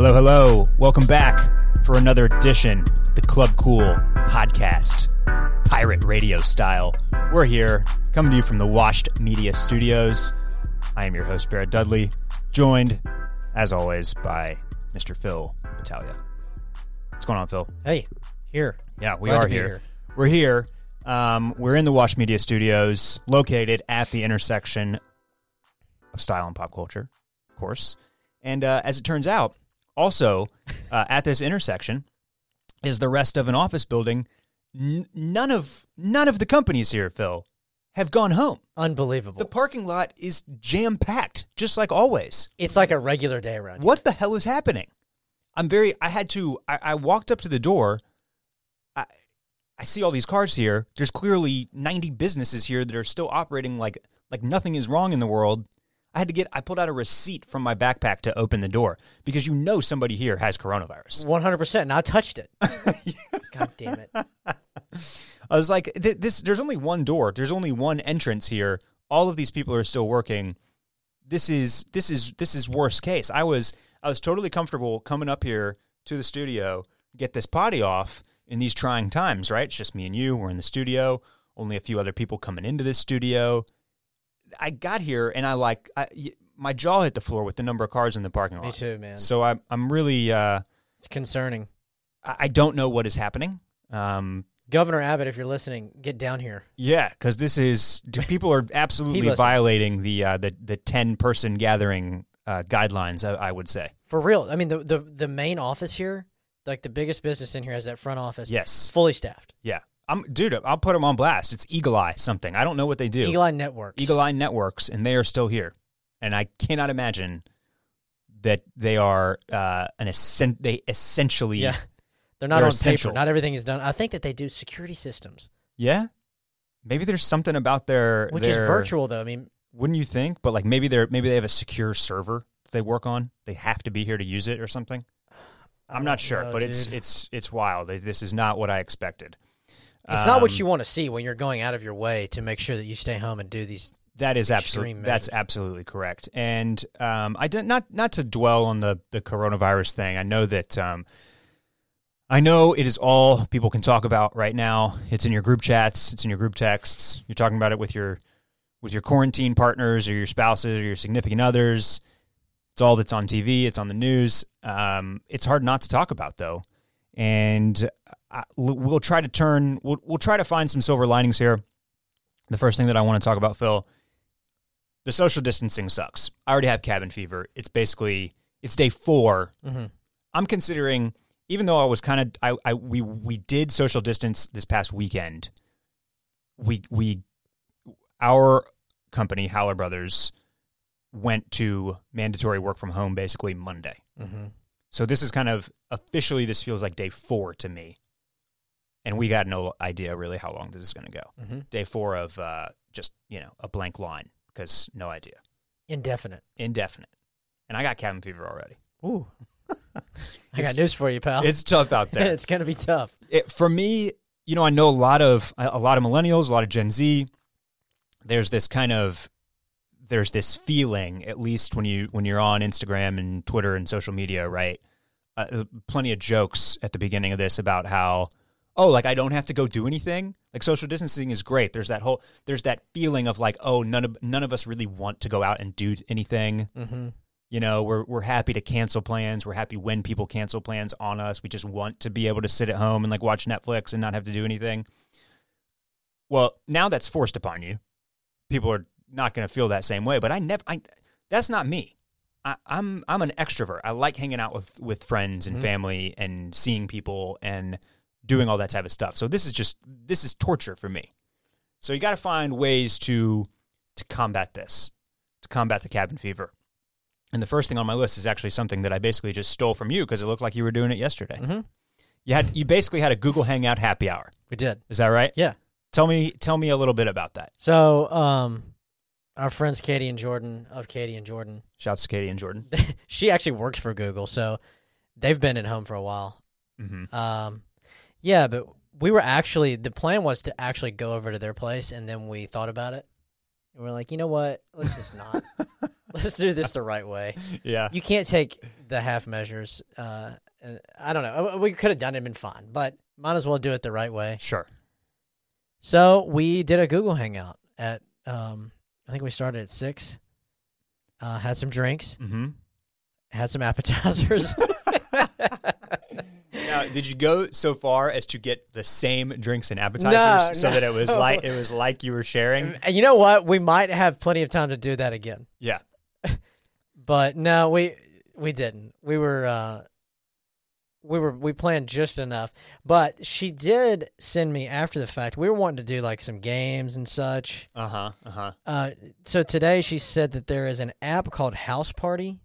Hello, hello. Welcome back for another edition of the Club Cool podcast, pirate radio style. We're here coming to you from the Washed Media Studios. I am your host, Barrett Dudley, joined, as always, by Mr. Phil Battaglia. What's going on, Phil? Hey, here. Yeah, we Glad are here. here. We're here. Um, we're in the Wash Media Studios, located at the intersection of style and pop culture, of course. And uh, as it turns out, also uh, at this intersection is the rest of an office building. N- none of none of the companies here, Phil, have gone home. Unbelievable. The parking lot is jam packed, just like always. it's like a regular day around. What the hell is happening? I'm very. I had to. I, I walked up to the door. I I see all these cars here. There's clearly 90 businesses here that are still operating like like nothing is wrong in the world. I had to get. I pulled out a receipt from my backpack to open the door because you know somebody here has coronavirus. 100%. And I touched it. God damn it. I was like, th- this. There's only one door. There's only one entrance here. All of these people are still working. This is this is this is worst case. I was I was totally comfortable coming up here to the studio, get this potty off in these trying times. Right? It's just me and you. We're in the studio. Only a few other people coming into this studio. I got here and I like I, my jaw hit the floor with the number of cars in the parking lot. Me too, man. So I'm I'm really uh, It's concerning. I I don't know what is happening. Um, Governor Abbott, if you're listening, get down here. Yeah, because this is people are absolutely violating the uh, the the ten person gathering uh, guidelines. I, I would say For real. I mean, the, the, the main office here, like the biggest business in here, has that front office. yes, Fully staffed. yeah. I'm dude. I'll put them on blast. It's Eagle Eye something. I don't know what they do. Eagle Eye Networks. Eagle Eye Networks, and they are still here. And I cannot imagine that they are uh, an essen- They essentially Yeah. They're not They're on essential. paper. Not everything is done. I think that they do security systems, yeah. Maybe there's something about their which is virtual, though. I mean, Wouldn't you think? But like maybe they're maybe they have a secure server that they work on. They have to be here to use it or something. I'm not sure, know, but it's it's it's wild. This is not what I expected. It's not what Um, you want to see when you're going out of your way to make sure that you stay home and do these. That is absolutely that's absolutely correct. And um, I did not not to dwell on the the coronavirus thing. I know that um, I know it is all people can talk about right now. It's in your group chats. It's in your group texts. You're talking about it with your with your quarantine partners or your spouses or your significant others. It's all that's on TV. It's on the news. Um, it's hard not to talk about though, and I, we'll try to turn. We'll, we'll try to find some silver linings here. The first thing that I want to talk about, Phil, the social distancing sucks. I already have cabin fever. It's basically it's day 4 Mm-hmm. I'm considering, even though I was kind of, I, I we we did social distance this past weekend. We we our company Howler Brothers went to mandatory work from home basically Monday. Mm-hmm. So this is kind of officially this feels like day four to me, and we got no idea really how long this is going to go. Mm-hmm. Day four of uh, just you know a blank line because no idea, Indefinite. indefinite, and I got cabin fever already. Ooh. I got news for you, pal. It's tough out there. it's gonna be tough. it, for me, you know, I know a lot of a lot of millennials, a lot of Gen Z. There's this kind of there's this feeling, at least when you when you're on Instagram and Twitter and social media, right? Uh, plenty of jokes at the beginning of this about how oh, like I don't have to go do anything. Like social distancing is great. There's that whole there's that feeling of like oh, none of none of us really want to go out and do anything. Mm-hmm. You know, we're we're happy to cancel plans. We're happy when people cancel plans on us. We just want to be able to sit at home and like watch Netflix and not have to do anything. Well, now that's forced upon you. People are not going to feel that same way. But I never. I that's not me. I, I'm I'm an extrovert. I like hanging out with with friends and Mhm. family and seeing people and doing all that type of stuff. So this is just this is torture for me. So you got to find ways to to combat this, to combat the cabin fever. And the first thing on my list is actually something that I basically just stole from you because it looked like you were doing it yesterday. Mm-hmm. You had you basically had a Google Hangout happy hour. We did. Is that right? Yeah. Tell me tell me a little bit about that. So, um, our friends Katie and Jordan of Katie and Jordan, Shouts to Katie and Jordan. she actually works for Google, so they've been at home for a while. Mm-hmm. Um, yeah, but we were actually the plan was to actually go over to their place, and then we thought about it, and we're like, you know what? Let's just not. Let's do this the right way. Yeah. You can't take the half measures. Uh, uh, I don't know. Uh, We could have done it and been fine, but might as well do it the right way. Sure. So we did a Google Hangout at. Um, I think we started at six. Uh, had some drinks. Mm-hmm. Had some appetizers. Now, did you go so far as to get the same drinks and appetizers No, so that it was like it was like you were sharing? and you know what? We might have plenty of time to do that again. Yeah. But no, we we didn't. We were uh we were we planned just enough. But she did send me after the fact. We were wanting to do like some games and such. Uh huh. Uh huh. Uh so today she said that there is an app called House Party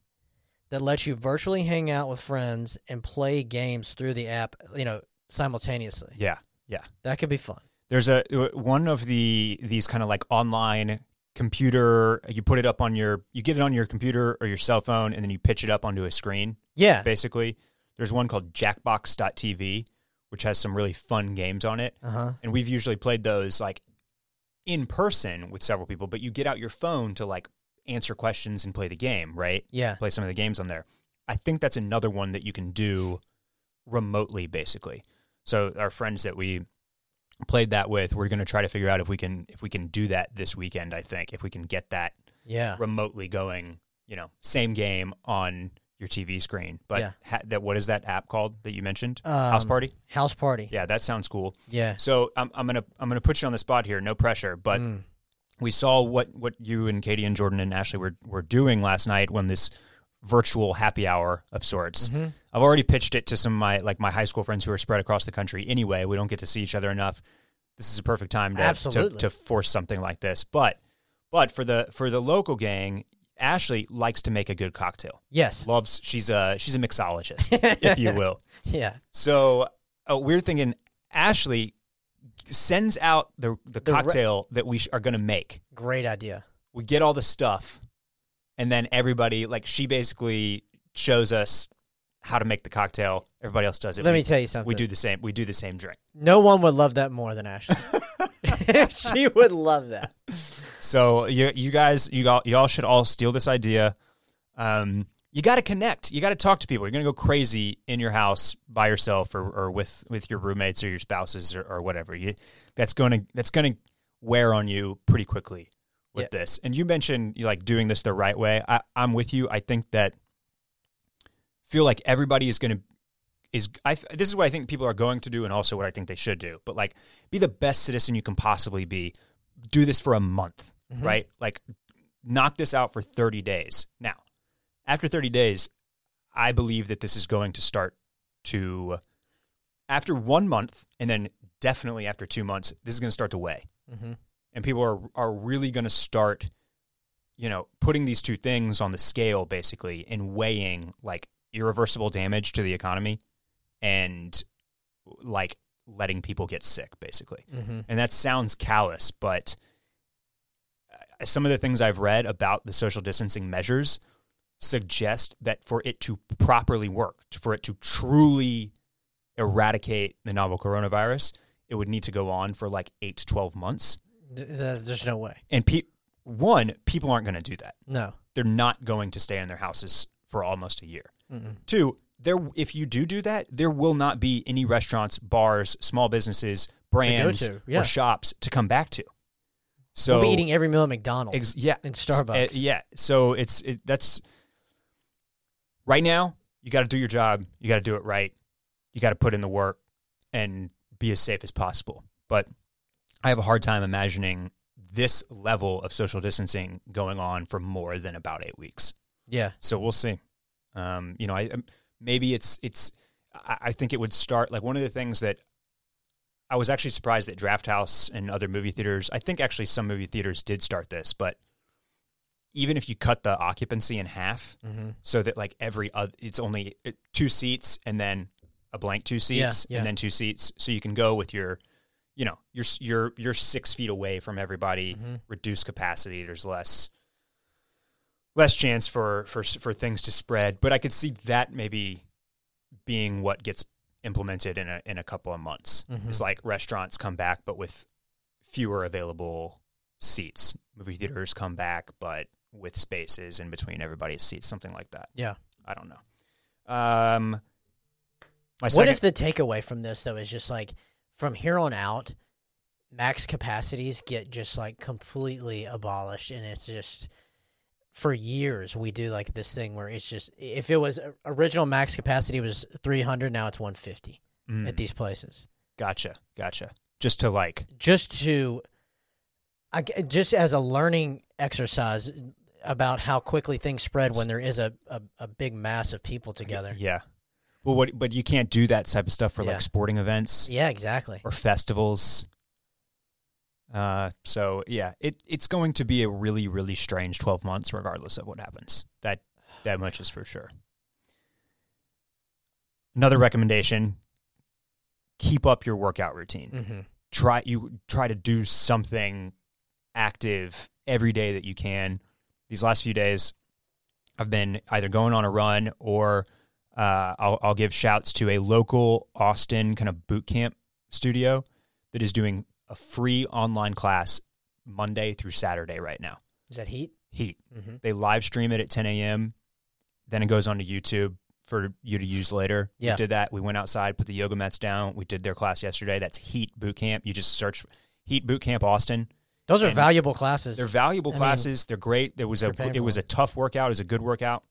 that lets you virtually hang out with friends and play games through the app, you know, simultaneously. Yeah. Yeah. That could be fun. There's a one of the these kind of like online computer. You put it up on your, you get it on your computer or your cell phone, and then you pitch it up onto a screen. Yeah. Basically, there's one called Jackbox.tv, which has some really fun games on it. Uh-huh. and we've usually played those like in person with several people but you get out your phone to like answer questions and play the game right Yeah. play some of the games on there i think that's another one that you can do remotely basically so our friends that we played that with we're going to try to figure out if we can if we can do that this weekend i think if we can get that Yeah. remotely going you know same game on your tv screen but Yeah. ha- that what is that app called that you mentioned house Um, party House Party. yeah that sounds cool Yeah. so I'm, I'm gonna I'm gonna put you on the spot here, no pressure. But Mm. we saw what what you and Katie and Jordan and Ashley were were doing last night when this virtual happy hour of sorts. Mhm. I've already pitched it to some of my like my high school friends who are spread across the country. Anyway, we don't get to see each other enough. This is a perfect time to to, to force something like this. But but for the for the local gang, Ashley likes to make a good cocktail. Yes. Loves she's a she's a mixologist, if you will. Yeah. So uh, we're thinking Ashley sends out the the The re- cocktail that we sh- are going to make. Great idea. We get all the stuff, and then everybody like she basically shows us how to make the cocktail. Everybody else does it. Let we, me tell you something. we do the same. We do the same drink. No one would love that more than Ashley. she would love that. So you you guys you all you all should all steal this idea. Um, you got to connect. You got to talk to people. You're going to go crazy in your house by yourself or, or with with your roommates or your spouses or, or whatever. You that's going to that's going to wear on you pretty quickly with Yeah. this. And you mentioned you like doing this the right way. I, I'm with you. I think that feel like everybody is going to is I this is what I think people are going to do and also what I think they should do. But like be the best citizen you can possibly be. Do this for a month, Mhm. right? Like knock this out for 30 days. Now, after 30 days, I believe that this is going to start to after 1 month and then definitely after 2 months, this is going to start to weigh. Mm-hmm. And people are are really going to start you know, putting these two things on the scale basically and weighing like irreversible damage to the economy and like letting people get sick basically. Mm-hmm. And that sounds callous, but some of the things I've read about the social distancing measures suggest that for it to properly work, for it to truly eradicate the novel coronavirus, it would need to go on for like 8 to 12 months. There's no way. And pe- one, people aren't going to do that. No. They're not going to stay in their houses for almost a year. Mm-mm. Two, there if you do do that, there will not be any restaurants, bars, small businesses, brands, to, yeah. or shops to come back to. So we'll be eating every meal at McDonald's ex- yeah, and S- uh, Starbucks. yeah, so it's it, that's right now. You got to do your job. You got to do it right. You got to put in the work and be as safe as possible. But I have a hard time imagining this level of social distancing going on for more than about eight weeks. yeah. So we'll see. Um, you know, I um, maybe it's it's. I, think it would start like one of the things that I was actually surprised that Draft House and other movie theaters. I think actually some movie theaters did start this, but even if you cut the occupancy in half, Mm-hmm. so that like every other, it's only uh, two seats and then a blank two seats yeah. and then two seats, so you can go with your, you know, you're you're you're six feet away from everybody Mhm. reduced capacity. There's less less chance for for for things to spread. But I could see that maybe being what gets implemented in a in a couple of months. Mhm. It's like restaurants come back, but with fewer available seats. Movie theaters come back, but with spaces in between everybody's seats, something like that. Yeah. I don't know. Um, my What if the takeaway from this though is just like from here on out, max capacities get just like completely abolished, and it's just for years we do like this thing where it's just if it was original max capacity was 300, now it's 150 Mm, at these places, gotcha, gotcha. Just to like, just to, I just as a learning exercise about how quickly things spread when there is a, a, a big mass of people together. yeah. Well, what? But you can't do that type of stuff for Yeah. like sporting events Yeah, exactly. or festivals. Uh, so yeah, it it's going to be a really really strange twelve months, regardless of what happens. That that much is for sure. Another recommendation: keep up your workout routine. hmm try you try to do something active every day that you can. These last few days, I've been either going on a run or uh, I'll, I'll give shouts to a local Austin kind of boot camp studio that is doing a free online class Monday through Saturday right now. Is that heat? Heat. Mm-hmm. They live stream it at 10 a.m. Then it goes onto YouTube for you to use later. Yeah. We did that. We went outside, put the yoga mats down. We did their class yesterday. That's Heat Boot Camp. You just search Heat Boot Camp Austin. Those are valuable classes. They're valuable I mean, classes. They're great. There was a it was a tough workout. It was a good workout,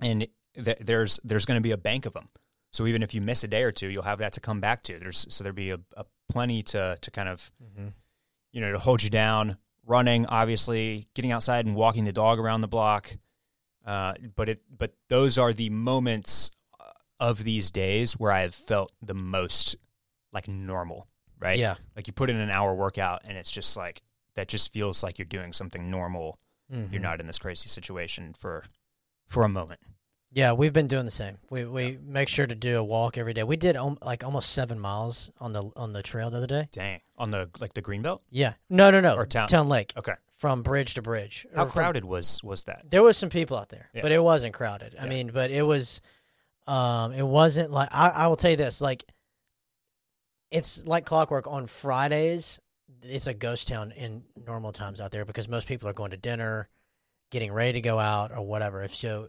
and th- there's there's going to be a bank of them. So even if you miss a day or two, you'll have that to come back to. There's so there'll be a, a plenty to to kind of Mm-hmm. you know to hold you down. Running, obviously, getting outside and walking the dog around the block. Uh, but it but those are the moments uh, of these days where I've felt the most like normal, right? Yeah. Like you put in an hour workout and it's just like that just feels like you're doing something normal. Mhm. You're not in this crazy situation for for a moment. Yeah, we've been doing the same. We we make sure to do a walk every day. We did um, like almost seven miles on the on the trail the other day. Dang. On the like the greenbelt? Yeah. No, no, no. Or town- Town Lake. Okay. From bridge to bridge. How Or from- crowded was was that? There was some people out there, Yeah. but it wasn't crowded. I mean, but it was, um, it wasn't like I, I will tell you this, like, it's like clockwork on Fridays. It's a ghost town in normal times out there because most people are going to dinner, getting ready to go out or whatever. If so,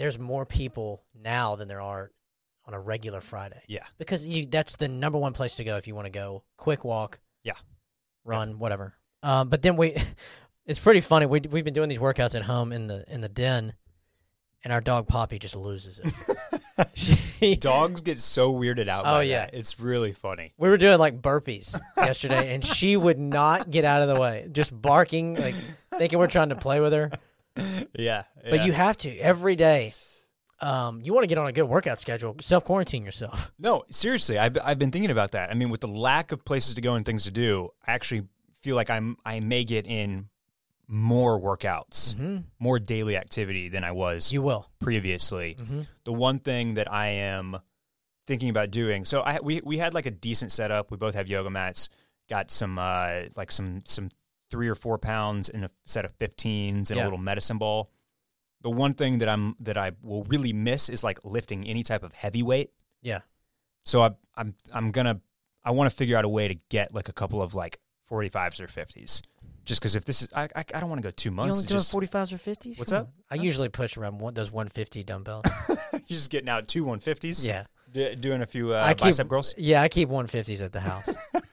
there's more people now than there are on a regular Friday. Yeah. because you that's the number one place to go if you want to go quick walk. Yeah. run whatever. Um, but then we, it's pretty funny. We we've been doing these workouts at home in the in the den, and our dog Poppy just loses it. She- Dogs get so weirded out. Oh, yeah. that. It's really funny. we were doing like burpees yesterday, and she would not get out of the way, just barking, like thinking we're trying to play with her. Yeah. But you have to every day. Um, you want to get on a good workout schedule. Self quarantine yourself. No, seriously, I've I've been thinking about that. I mean, with the lack of places to go and things to do, I actually feel like I'm I may get in more workouts, Mm-hmm. more daily activity than I was You will. previously. Mm-hmm. The one thing that I am thinking about doing, so I we we had like a decent setup. We both have yoga mats. Got some uh like some some three or four pounds in a set of 15s and Yeah. a little medicine ball. The one thing that I'm that I will really miss is like lifting any type of heavy weight. Yeah. So I, I'm I'm gonna I want to figure out a way to get like a couple of like 45s or 50s. Just because if this is I I, I don't want to go two You months. only It's doing just, forty fives or fifties? What's up? I usually push around one, those one fifty dumbbells. you're just getting out two 150s. yeah, D- doing a few uh, I keep bicep curls. yeah, I keep one fifties at the house.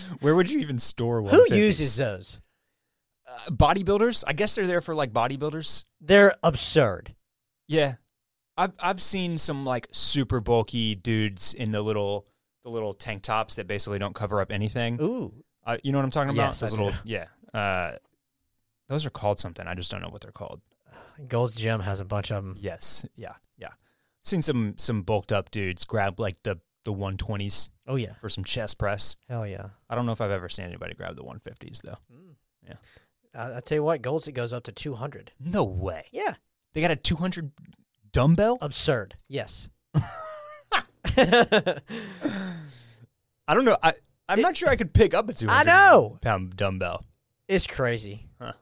Where would you even store one? Who uses those? uh, bodybuilders? I guess they're there for like bodybuilders. They're absurd. Yeah, I've I've seen some like super bulky dudes in the little the little tank tops that basically don't cover up anything. Ooh, Uh, you know what I'm talking about? Yes, I Those do. little yeah. Uh, those are called something. I just don't know what they're called. Gold's Gym has a bunch of them. Yes, yeah, yeah. Seen some some bulked up dudes grab like the the 120s Oh yeah, for some chest press. hell yeah. I don't know if I've ever seen anybody grab the 150s though. Yeah. I, I tell you what, Gold's it goes up to two hundred. No way. Yeah, They got a 200 dumbbell? absurd. Yes. I don't know. I I'm not sure I could pick up a 200 I know. pound dumbbell. It's crazy. Huh.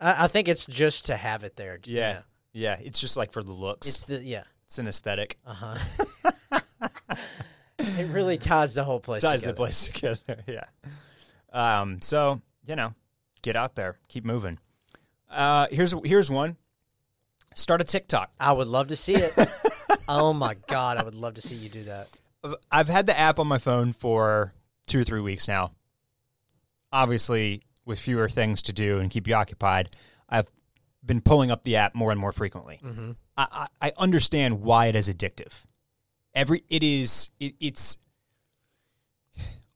I, I think it's just to have it there. you Yeah. Yeah, it's just like for the looks. It's It's, the yeah. an aesthetic. Uh huh. it really ties the whole place. Together. Ties the place together. Yeah. Um. So you know, get out there, keep moving. Uh. Here's here's one. Start a TikTok. I would love to see it. oh my god, I would love to see you do that. I've had the app on my phone for two or three weeks now. Obviously, with fewer things to do and keep you occupied, I've been pulling up the app more and more frequently. Mm-hmm. I, I, I understand why it is addictive. Every it is it, it's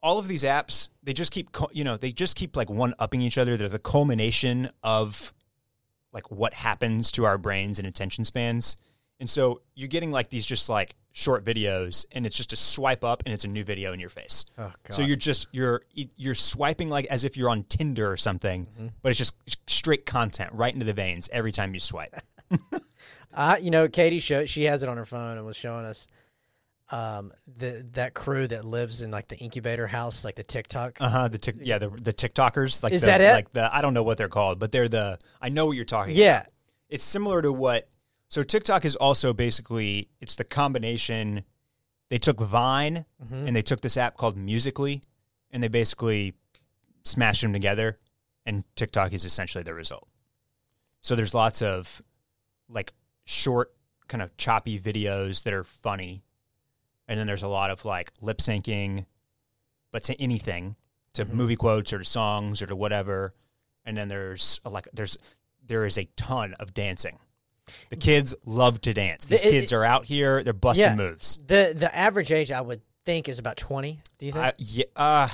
all of these apps. They just keep you know they just keep like one upping each other. They're the culmination of like what happens to our brains and attention spans. And so you're getting like these just like short videos and it's just a swipe up and it's a new video in your face. Oh god. So you're just you're you're swiping like as if you're on Tinder or something, mm-hmm. but it's just straight content right into the veins every time you swipe. I, uh, you know, Katie showed she has it on her phone and was showing us um the that crew that lives in like the incubator house, like the TikTok. Uh huh. The tic- yeah the the TikTokers like Is the, that it? like the I don't know what they're called, but they're the I know what you're talking. yeah. about. it's similar to what. So TikTok is also basically it's the combination. They took Vine Mhm. and they took this app called Musically, and they basically smashed them together, and TikTok is essentially the result. So there's lots of like short, kind of choppy videos that are funny, and then there's a lot of like lip syncing, but to anything, to Mhm. movie quotes or to songs or to whatever, and then there's a, like there's there is a ton of dancing. The kids love to dance. These The- it- kids are out here; they're busting Yeah. moves. The the average age I would think is about twenty. Do you think, I, yeah, uh,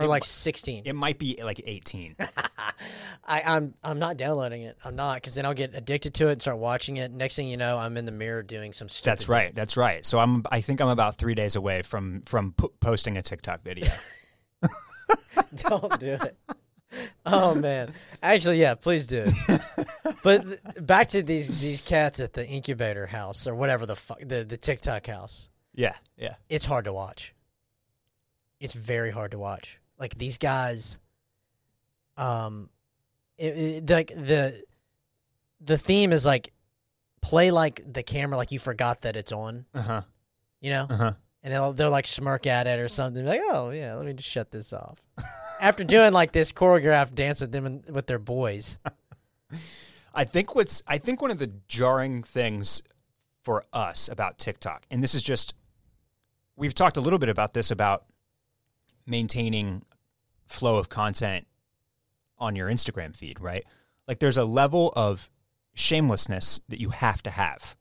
or it like sixteen? it might be like 18. I, I'm I'm not downloading it. I'm not because then I'll get addicted to it and start watching it. Next thing you know, I'm in the mirror doing some stupid. That's right. dance. That's right. So I'm. I think I'm about three days away from from p- posting a TikTok video. Don't do it. Oh man. Actually, yeah, please do. but th- back to these these cats at the incubator house or whatever the fuck the the TikTok house. yeah. Yeah. It's hard to watch. It's very hard to watch. Like these guys um it, it- like the the theme is like play like the camera like you forgot that it's on, Uh huh. you know? Uh huh. and they'll they'll like smirk at it or something. Like, oh yeah, let me just shut this off. After doing like this choreographed dance with them and with their boys. I think what's. I think one of the jarring things for us about TikTok, and this is just. We've talked a little bit about this about maintaining flow of content on your Instagram feed, right? Like there's a level of shamelessness that you have to have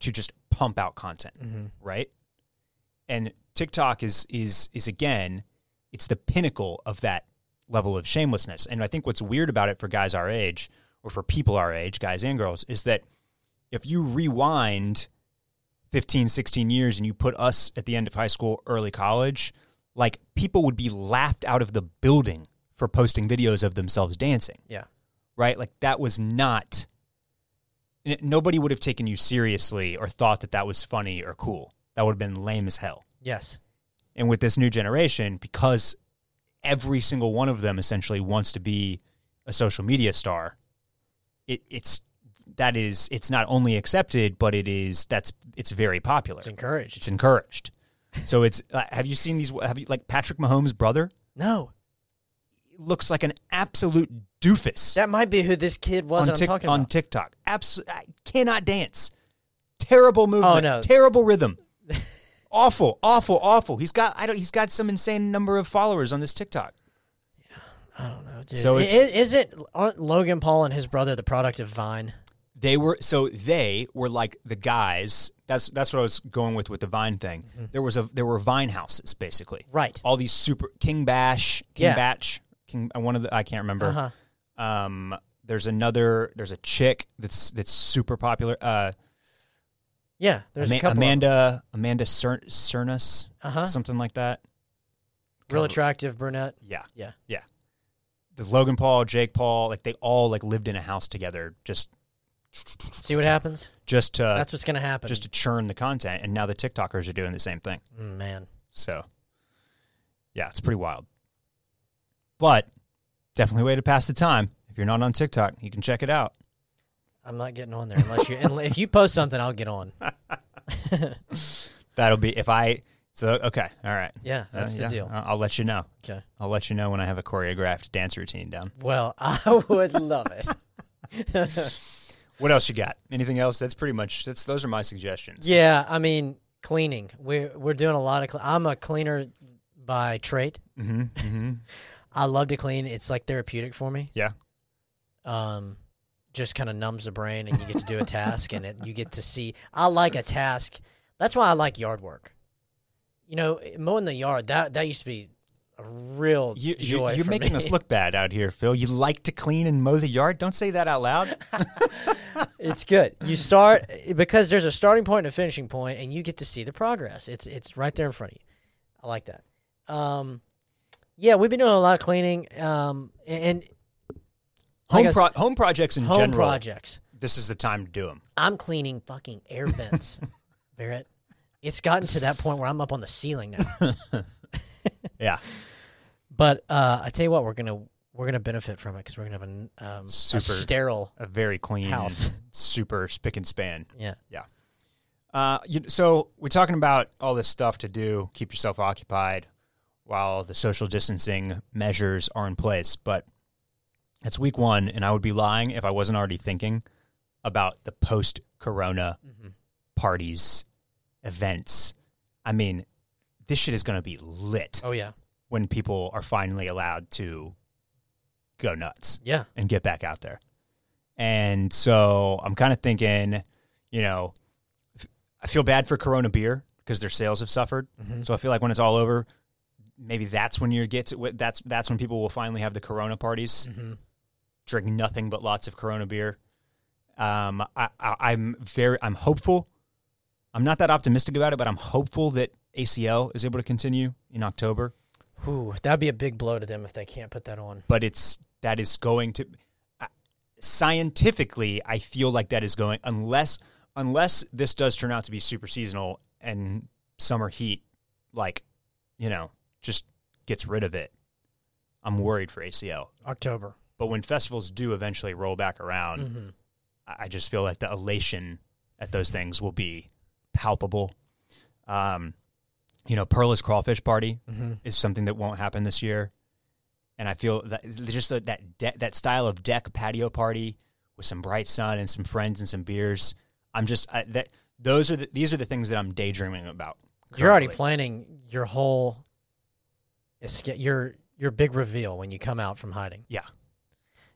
to just pump out content. Mm-hmm. right? And TikTok is is is again, it's the pinnacle of that level of shamelessness. And I think what's weird about it for guys our age or for people our age, guys and girls, is that if you rewind 15, 16 years and you put us at the end of high school, early college, like people would be laughed out of the building for posting videos of themselves dancing. Yeah. Right? Like that was not nobody would have taken you seriously or thought that that was funny or cool. That would have been lame as hell. Yes. And with this new generation, because every single one of them essentially wants to be a social media star, it, it's that is it's not only accepted, but it is that's it's very popular. It's encouraged. It's encouraged. So it's uh, have you seen these? Have you like Patrick Mahomes' brother? no. Looks like an absolute doofus That might be who this kid was on, that I'm talking on about. TikTok. Absolutely, cannot dance. Terrible movement. Oh, no. terrible rhythm. awful, awful, awful. He's got I don't. He's got some insane number of followers on this TikTok. Yeah, I don't know, dude. So I- it's- i- is it aren't Logan Paul and his brother the product of Vine? They were so they were like the guys. That's that's what I was going with with the Vine thing. Mm-hmm. There was a there were Vine houses basically. Right. All these super King Bach, King Yeah. Bach, King. uh, One of the I can't remember. Uh-huh. Um, there's another. There's a chick that's that's super popular. Uh, Yeah, there's Ama- a couple Amanda Amanda Cer- Cernus, Uh-huh. something like that. real attractive brunette. Yeah, Yeah. yeah. The Logan Paul, Jake Paul, like they all like lived in a house together, just See what happens? just to That's what's gonna happen. just to churn the content. And now the TikTokers are doing the same thing. Mm, man. So, yeah, it's pretty wild. But definitely a way to pass the time. If you're not on TikTok, you can check it out. I'm not getting on there unless you. if you post something, I'll get on. That'll be if I. So okay, all right. Yeah, Uh, that's yeah, the deal. I'll I'll let you know. Okay. I'll let you know when I have a choreographed dance routine down. Well, I would love it. What else you got? Anything else? That's pretty much that's those are my suggestions. Yeah, I mean cleaning. We're we're doing a lot of. Cle- I'm a cleaner by trade. Mm-hmm. mm-hmm. I love to clean. It's like therapeutic for me. Yeah. Um, just kind of numbs the brain, and you get to do a task, and it, you get to see. I like a task. That's why I like yard work. You know, mowing the yard that that used to be a real You, joy. you, are for making me. us look bad out here, Phil. You like to clean and mow the yard? Don't say that out loud. it's good. You start because there's a starting point and a finishing point, and you get to see the progress. It's it's right there in front of you. I like that. Um, yeah, we've been doing a lot of cleaning. Um, and home Like pro- home projects in home general. projects. This is the time to do them. I'm cleaning fucking air vents, Barrett. It's gotten to that point where I'm up on the ceiling now. Yeah. But uh, I tell you what, we're gonna we're gonna benefit from it because we're gonna have a, um, a Super. sterile A very clean House. super spick and span. yeah. Uh, you, so we're talking about all this stuff to do, keep yourself occupied while the social distancing measures are in place. But it's week one, and I would be lying if I wasn't already thinking about the post-corona Mhm. parties, events. I mean, this shit is going to be lit Oh yeah. When people are finally allowed to go nuts Yeah. and get back out there. And so I'm kind of thinking, you know, I feel bad for Corona beer because their sales have suffered. Mhm. So I feel like when it's all over, maybe that's when you get to that's that's when people will finally have the Corona parties, Mhm. drink nothing but lots of Corona beer. Um, I, I, I'm very I'm hopeful. I'm not that optimistic about it, but I'm hopeful that ACL is able to continue in October. Ooh, that'd be a big blow to them if they can't put that on. but it's that is going to uh, scientifically i feel like that is going unless unless this does turn out to be super seasonal and summer heat like you know just gets rid of it i'm worried for acl October. but when festivals do eventually roll back around hmm I I just feel like the elation at those things will be palpable. Um, you know, Perla's crawfish party hmm is something that won't happen this year, and I feel that just that that, de- that style of deck patio party with some bright sun and some friends and some beers. I'm just I, that those are the, these are the things that I'm daydreaming about. You're already planning your whole escape, your your big reveal when you come out from hiding. Yeah.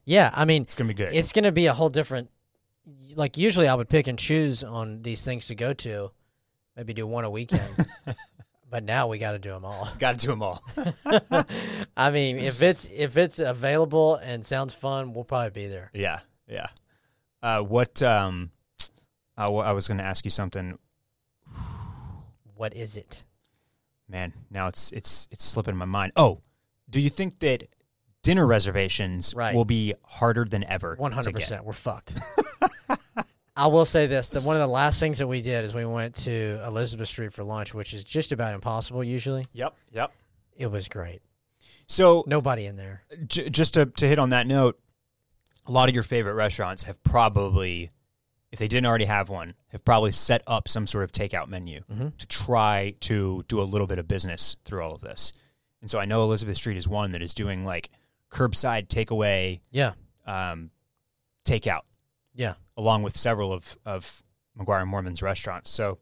Yeah, I mean, It's gonna be good. it's going to be a whole different like usually I would pick and choose on these things to go to, maybe do one a weekend. but now we got to do them all. Got to do them all. I mean, if it's if it's available and sounds fun, we'll probably be there. yeah, yeah. Uh, what? Um, uh, wh- I was going to ask you something. What is it? man now it's it's it's slipping my mind oh do you think that dinner reservations Right. will be harder than ever to hundred get? percent. We're fucked. I will say this: that one of the last things that we did is we went to Elizabeth Street for lunch, which is just about impossible. Usually, yep yep it was great. so Nobody in there. j- just to, to hit on that note a lot of your favorite restaurants have probably if they didn't already have one have probably set up some sort of takeout menu Mhm. to try to do a little bit of business through all of this and so i know elizabeth street is one that is doing like curbside takeaway Yeah, um, takeout yeah. Along with several of of McGuire and Moorman's restaurants. So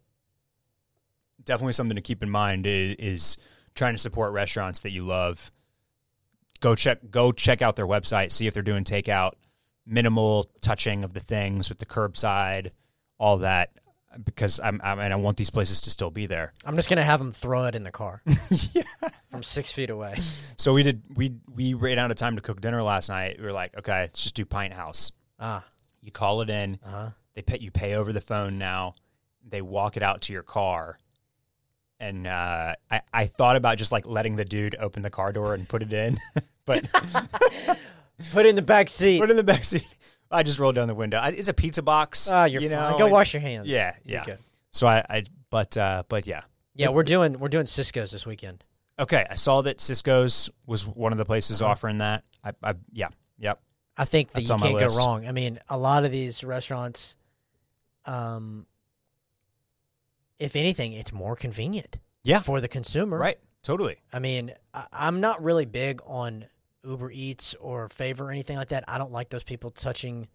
definitely something to keep in mind is, is trying to support restaurants that you love. Go check go check out their website, see if they're doing takeout, minimal touching of the things with the curbside, all that because I'm, I mean I want these places to still be there. I'm just gonna have them throw it in the car yeah. from six feet away. So we did we we ran out of time to cook dinner last night. We were like, okay, let's just do Pint House. Ah, You call it in. uh huh. they pay you pay over the phone now they walk it out to your car and uh, I, I thought about just like letting the dude open the car door and put it in but Put it in the back seat. put it in the back seat i just rolled down the window I, it's a pizza box Ah, you're you fine. know, Go and- wash your hands. yeah yeah so I, I but uh but yeah Yeah, we're doing we're doing Cisco's this weekend. okay i saw that cisco's was one of the places Uh-huh. offering that i, I yeah yep I think that That's you on my can't go list. wrong. I mean, a lot of these restaurants, um, if anything, it's more convenient. Yeah. For the consumer. right totally I mean, I, I'm not really big on Uber Eats or Favor or anything like that. I don't like those people touching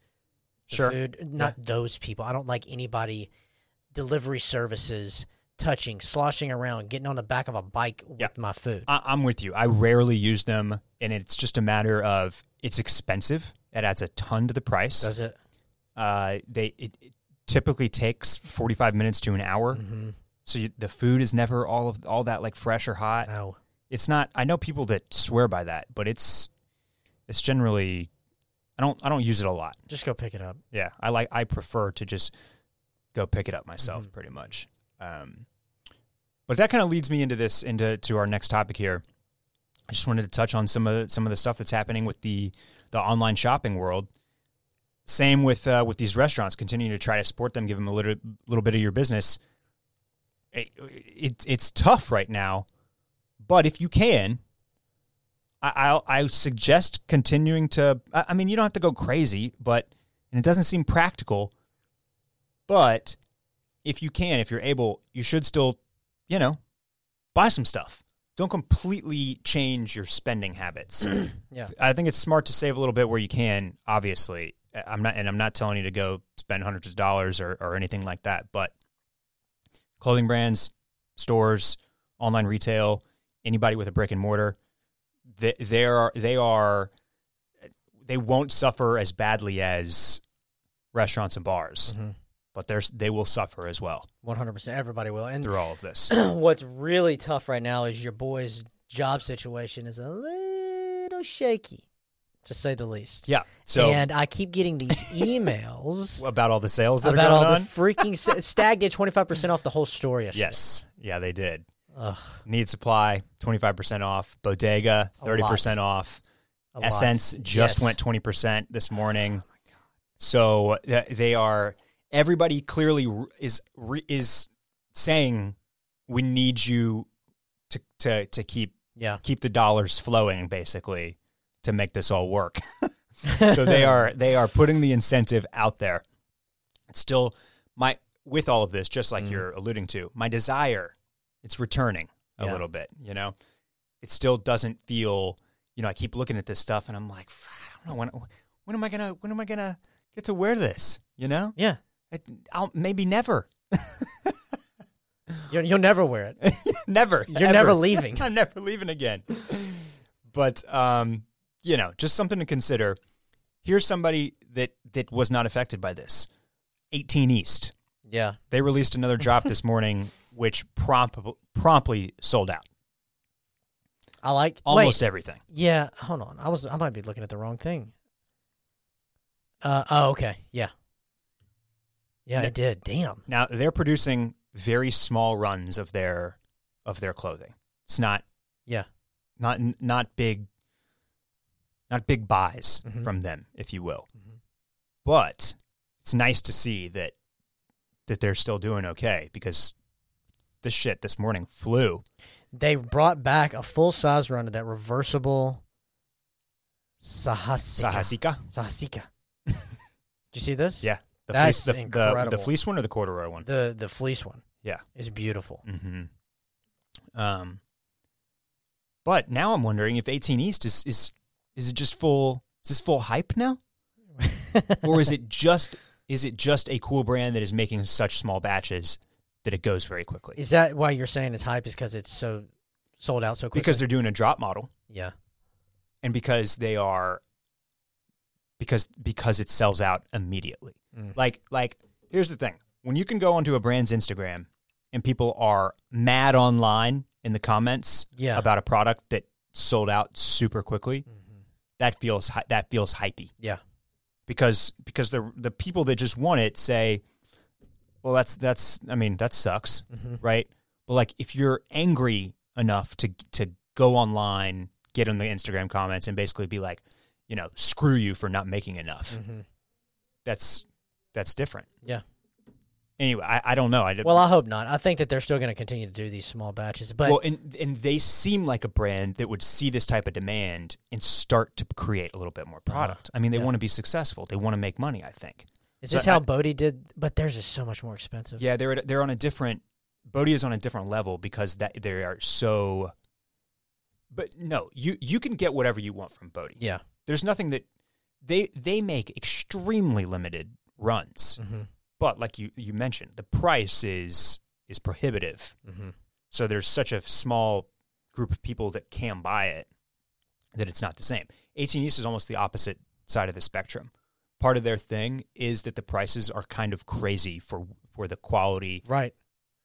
the Sure. food. Not those people. I don't like anybody delivery services touching, sloshing around, getting on the back of a bike with Yeah. my food. I, I'm with you. I rarely use them, and it's just a matter of it's expensive. It adds a ton to the price. Does it? Uh, they it, it typically takes 45 minutes to an hour, Mm-hmm. so you, the food is never all of all that like fresh or hot. No. It's not. I know people that swear by that, but it's it's generally. I don't. I don't use it a lot. Just go pick it up. Yeah, I like. I prefer to just go pick it up myself, Mhm. pretty much. Um, but that kind of leads me into this into to our next topic here. I just wanted to touch on some of some of the stuff that's happening with the the online shopping world. Same with uh, with these restaurants, continuing to try to support them, give them a little little bit of your business. It, it it's tough right now, but if you can, I I, I suggest continuing to. I, I mean, you don't have to go crazy, but and it doesn't seem practical. But if you can, if you're able, you should still, you know, buy some stuff. Don't completely change your spending habits. Yeah. I think it's smart to save a little bit where you can. Obviously, I'm not, and I'm not telling you to go spend hundreds of dollars or, or anything like that. But clothing brands, stores, online retail, anybody with a brick and mortar, they, they are they are they won't suffer as badly as restaurants and bars, Mhm. But there's they will suffer as well One hundred percent. Everybody will. And through all of this. what's really tough right now is your boy's job situation is a little shaky, to say the least. Yeah. So and I keep getting these emails about all the sales that about are all going the freaking sa- Stag did twenty five percent off the whole store yesterday. Yes. Yeah, they did. Ugh, Need supply, 25% off. Bodega, 30% off. a lot. SSENSE just Yes. Oh went 20% this morning. Oh so th- they are everybody clearly is is saying we need you to to to keep Yeah. keep the dollars flowing basically to make this all work. so they are they are putting the incentive out there. It's still my with all of this, just like Mm. you're alluding to, my desire, it's returning a Yeah. little bit. You know, it still doesn't feel. You know, I keep looking at this stuff and I'm like, I don't know when. When am I gonna? When am I gonna get to wear this? You know, Yeah. I'll maybe never, You'll, you'll never wear it. never. You're ever. never leaving. I'm never leaving again. But um, you know, just something to consider. Here's somebody that that was not affected by this. 18 East. Yeah. They released another drop this morning, which prompt, promptly sold out. I like Almost Wait, everything. yeah. Hold on. I was. I might be looking at the wrong thing. Uh. Oh. Okay. Yeah. Yeah. I did. Damn. Now they're producing very small runs of their of their clothing. It's not Yeah. not not big not big buys Mhm. from them, if you will. Mhm. But it's nice to see that that they're still doing okay because this shit this morning flew. They brought back a full size run of that reversible Sahasika. Sahasika, Sahasika. Did you see this? Yeah. The That's fleece, the, the, the fleece one or the corduroy one. The the fleece one. Yeah. Is beautiful. hmm Um, but now I'm wondering if 18 East is is is it just full? Is this full hype now, or is it just is it just a cool brand that is making such small batches that it goes very quickly? Is that why you're saying it's hype? Is because it's so sold out so quickly? Because they're doing a drop model, yeah. and because they are because because it sells out immediately. Mm. Like like here's the thing. When you can go onto a brand's Instagram and people are mad online in the comments Yeah. about a product that sold out super quickly, Mhm. that feels that feels hypey Yeah. because because the the people that just want it say, well that's that's I mean that sucks, Mhm. right? But like if you're angry enough to to go online, get in the Instagram comments and basically be like, you know, screw you for not making enough. Mhm. That's that's different. Yeah. Anyway, I, I don't know. I did, Well, I hope not. I think that they're still going to continue to do these small batches, but well, and and they seem like a brand that would see this type of demand and start to create a little bit more product. I mean, they Uh-huh. Yeah. want to be successful. They want to make money. I think. is so this how I- Bode did? But theirs is so much more expensive. Yeah, they're they're on a different. Bode is on a different level because that they are so. But no, you you can get whatever you want from Bode. Yeah. There's nothing that they they make extremely limited runs, Mm-hmm. but like you you mentioned, the price is is prohibitive. Mm-hmm. So there's such a small group of people that can buy it that it's not the same. 18 East is almost the opposite side of the spectrum. Part of their thing is that the prices are kind of crazy for for the quality Right.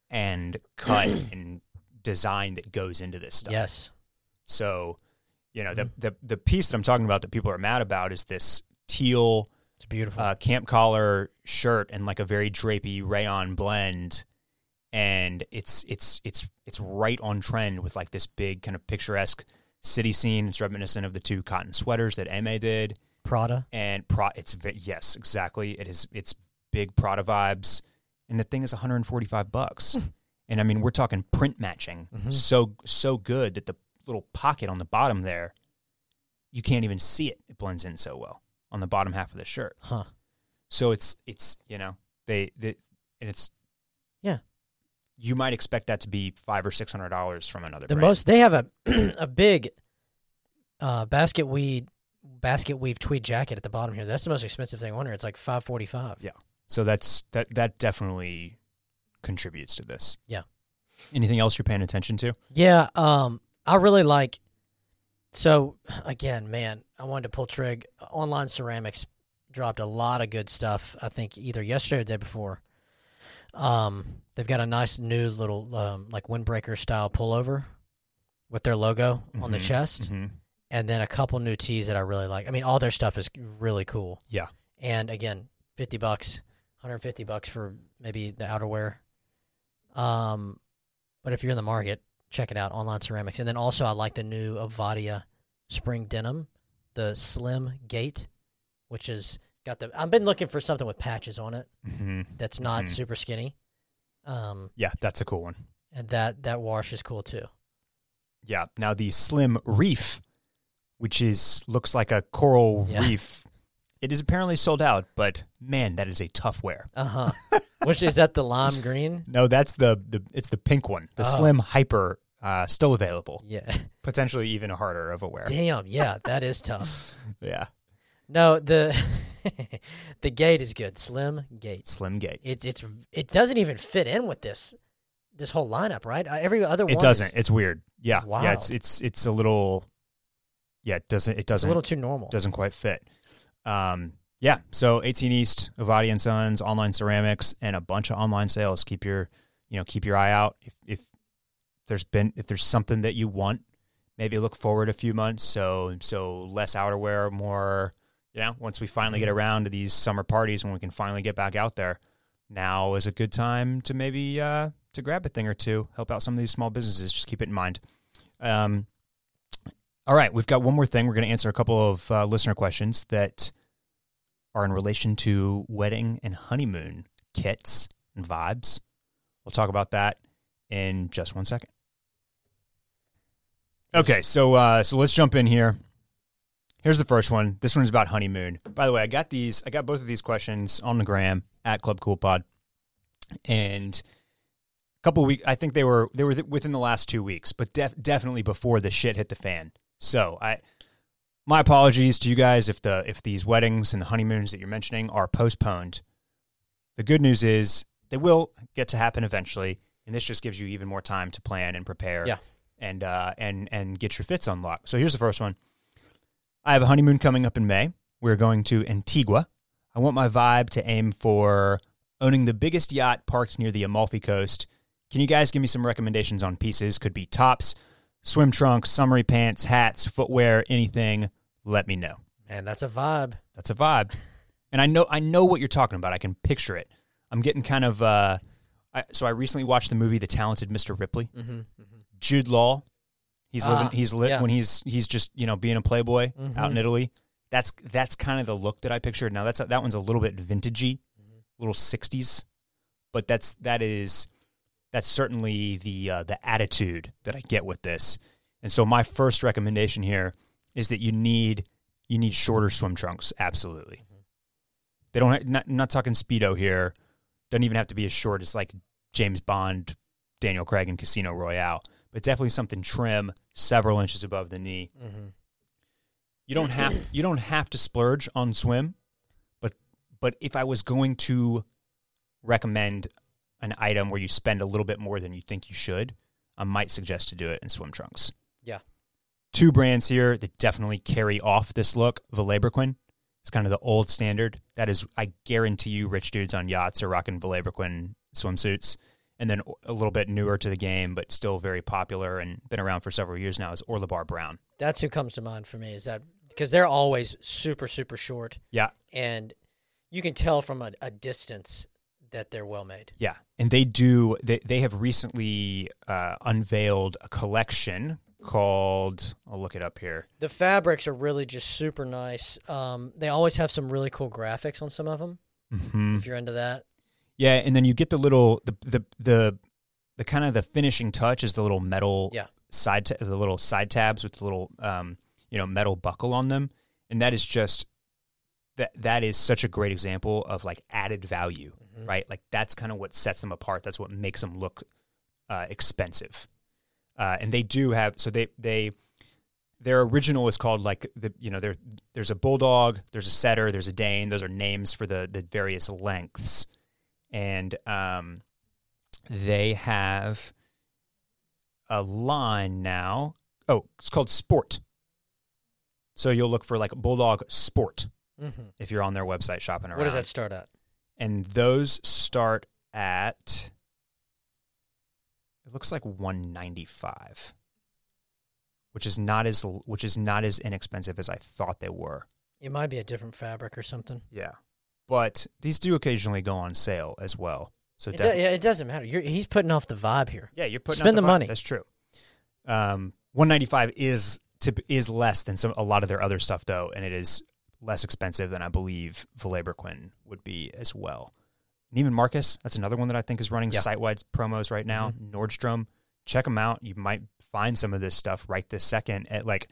and cut and design that goes into this stuff. Yes. So, you know, the, the the piece that I'm talking about that people are mad about is this teal It's beautiful. uh, camp collar shirt and like a very drapey rayon blend, and it's it's it's it's right on trend with like this big kind of picturesque city scene. It's reminiscent of the two cotton sweaters that Eme did, Prada. and pro. It's yes, exactly. It is. It's big Prada vibes, and the thing is 145 bucks. and I mean, we're talking print matching, Mhm. so so good that the little pocket on the bottom there, you can't even see it. It blends in so well on the bottom half of the shirt. Huh. So it's it's you know they, they and it's Yeah. You might expect that to be five or six hundred dollars from another. The brand. most they have a a big uh, basket weed basket weave tweed jacket at the bottom here. That's the most expensive thing on here. It's like five forty five. Yeah. So that's that that definitely contributes to this. Yeah. Anything else you're paying attention to? Yeah, um, I really like. So again, man, I wanted to pull trig. Online ceramics dropped a lot of good stuff. I think either yesterday or the day before. Um, they've got a nice new little um, like windbreaker style pullover with their logo on the Mhm. chest, Mm-hmm. and then a couple new tees that I really like. I mean, all their stuff is really cool. Yeah. And again, fifty bucks, hundred fifty bucks for maybe the outerwear. Um, but if you're in the market, check it out, online ceramics. And then also, I like the new Avadia spring denim, the slim gate, which is got the. I've been looking for something with patches on it Mm-hmm. that's not Mhm. super skinny. Um, Yeah, that's a cool one. and that that wash is cool too. Yeah. Now the Slim Reef, which is looks like a coral Yeah. reef, it is apparently sold out. But man, that is a tough wear. Uh huh. which is that the lime green? No, that's the the it's the pink one. The Oh. Slim Hyper, uh, still available. Yeah. Potentially even harder of a wear. Damn. Yeah, that is tough. Yeah. No, the the gate is good. Slim gate. Slim Gate. It's it's it doesn't even fit in with this this whole lineup, right? Uh, Every other one It doesn't. is- It's weird. Yeah. Wow. Yeah. It's it's it's a little. Yeah. It doesn't. It doesn't. it's A little too normal. doesn't quite fit. Um. Yeah. So 18 East, Avadi and Sons, online ceramics, and a bunch of online sales. Keep your, you know, keep your eye out. If if there's been if there's something that you want, maybe look forward a few months. So so less outerwear, more. You know, once we finally get around to these summer parties when we can finally get back out there, now is a good time to maybe uh, to grab a thing or two, help out some of these small businesses. Just keep it in mind. Um, all right, we've got one more thing. We're going to answer a couple of uh, listener questions that are in relation to wedding and honeymoon kits and vibes. We'll talk about that in just one second. Okay, so uh, so let's jump in here. Here's the first one. This one's about honeymoon. By the way, I got these. I got both of these questions on the gram at Club Cool Pod, and a couple of weeks. I think they were they were within the last two weeks, but def- definitely before the shit hit the fan. So I, my apologies to you guys if the if these weddings and the honeymoons that you're mentioning are postponed. The good news is they will get to happen eventually, and this just gives you even more time to plan and prepare. Yeah. And uh, and and get your fits unlocked. So here's the first one. I have a honeymoon coming up in May. We're going to Antigua. I want my vibe to aim for owning the biggest yacht parked near the Amalfi Coast. Can you guys give me some recommendations on pieces? Could be tops, swim trunks, summery pants, hats, footwear, anything. Let me know. Man, that's a vibe. That's a vibe. and I know I know what you're talking about. I can picture it. I'm getting kind of uh I, so I recently watched the movie The Talented Mr. Ripley. Mm-hmm. Jude Law. He's Ah, living he's lit yeah. when he's he's just, you know, being a playboy Mhm. out in Italy. That's that's kind of the look that I pictured. Now that's that one's a little bit vintagey, Mm-hmm. little 60s, but that's that is that's certainly the uh, the attitude that I get with this. And so my first recommendation here is that you need you need shorter swim trunks. Absolutely. Mm-hmm. They don't. Not, not talking speedo here. Doesn't even have to be as short as like James Bond, Daniel Craig and Casino Royale, but definitely something trim, several inches above the knee. Mm-hmm. You don't have you don't have to splurge on swim, but but if I was going to recommend an item where you spend a little bit more than you think you should, I might suggest to do it in swim trunks. Yeah. Two brands here that definitely carry off this look. Vilebrequin is kind of the old standard. That is, I guarantee you, rich dudes on yachts are rocking Vilebrequin swimsuits. And then a little bit newer to the game, but still very popular and been around for several years now, is Orlebar Brown. That's who comes to mind for me. Is that because they're always super super short, Yeah, and you can tell from a, a distance that they're well made. Yeah, and they do. They they have recently uh, unveiled a collection called. I'll look it up here. The fabrics are really just super nice. Um, they always have some really cool graphics on some of them. hmm If you're into that, Yeah, and then you get the little the the the the kind of the finishing touch is the little metal Yeah. side ta- the little side tabs with the little um you know metal buckle on them, and that is just that that is such a great example of like added value, Mm-hmm. right? Like that's kind of what sets them apart. That's what makes them look uh, expensive. Uh, and they do have so they they their original is called like the you know there there's a bulldog, there's a setter, there's a dane. Those are names for the the various lengths, and um, they have a line now. Oh, it's called Sport. So you'll look for like Bulldog Sport mm-hmm. if you're on their website shopping around. what does that start at? And those start at it looks like 195, which is not as which is not as inexpensive as I thought they were. It might be a different fabric or something. Yeah, but these do occasionally go on sale as well. So It, do, yeah, it doesn't matter. You're, he's putting off the vibe here. yeah, you're putting spend the vibe. money. That's true. Um, 195 is tip, is less than some a lot of their other stuff though, and it is less expensive than I believe Vilebrequin would be as well. Neiman Marcus, that's another one that I think is running Yeah. site wide promos right now. Nordstrom, check them out. You might find some of this stuff right this second at like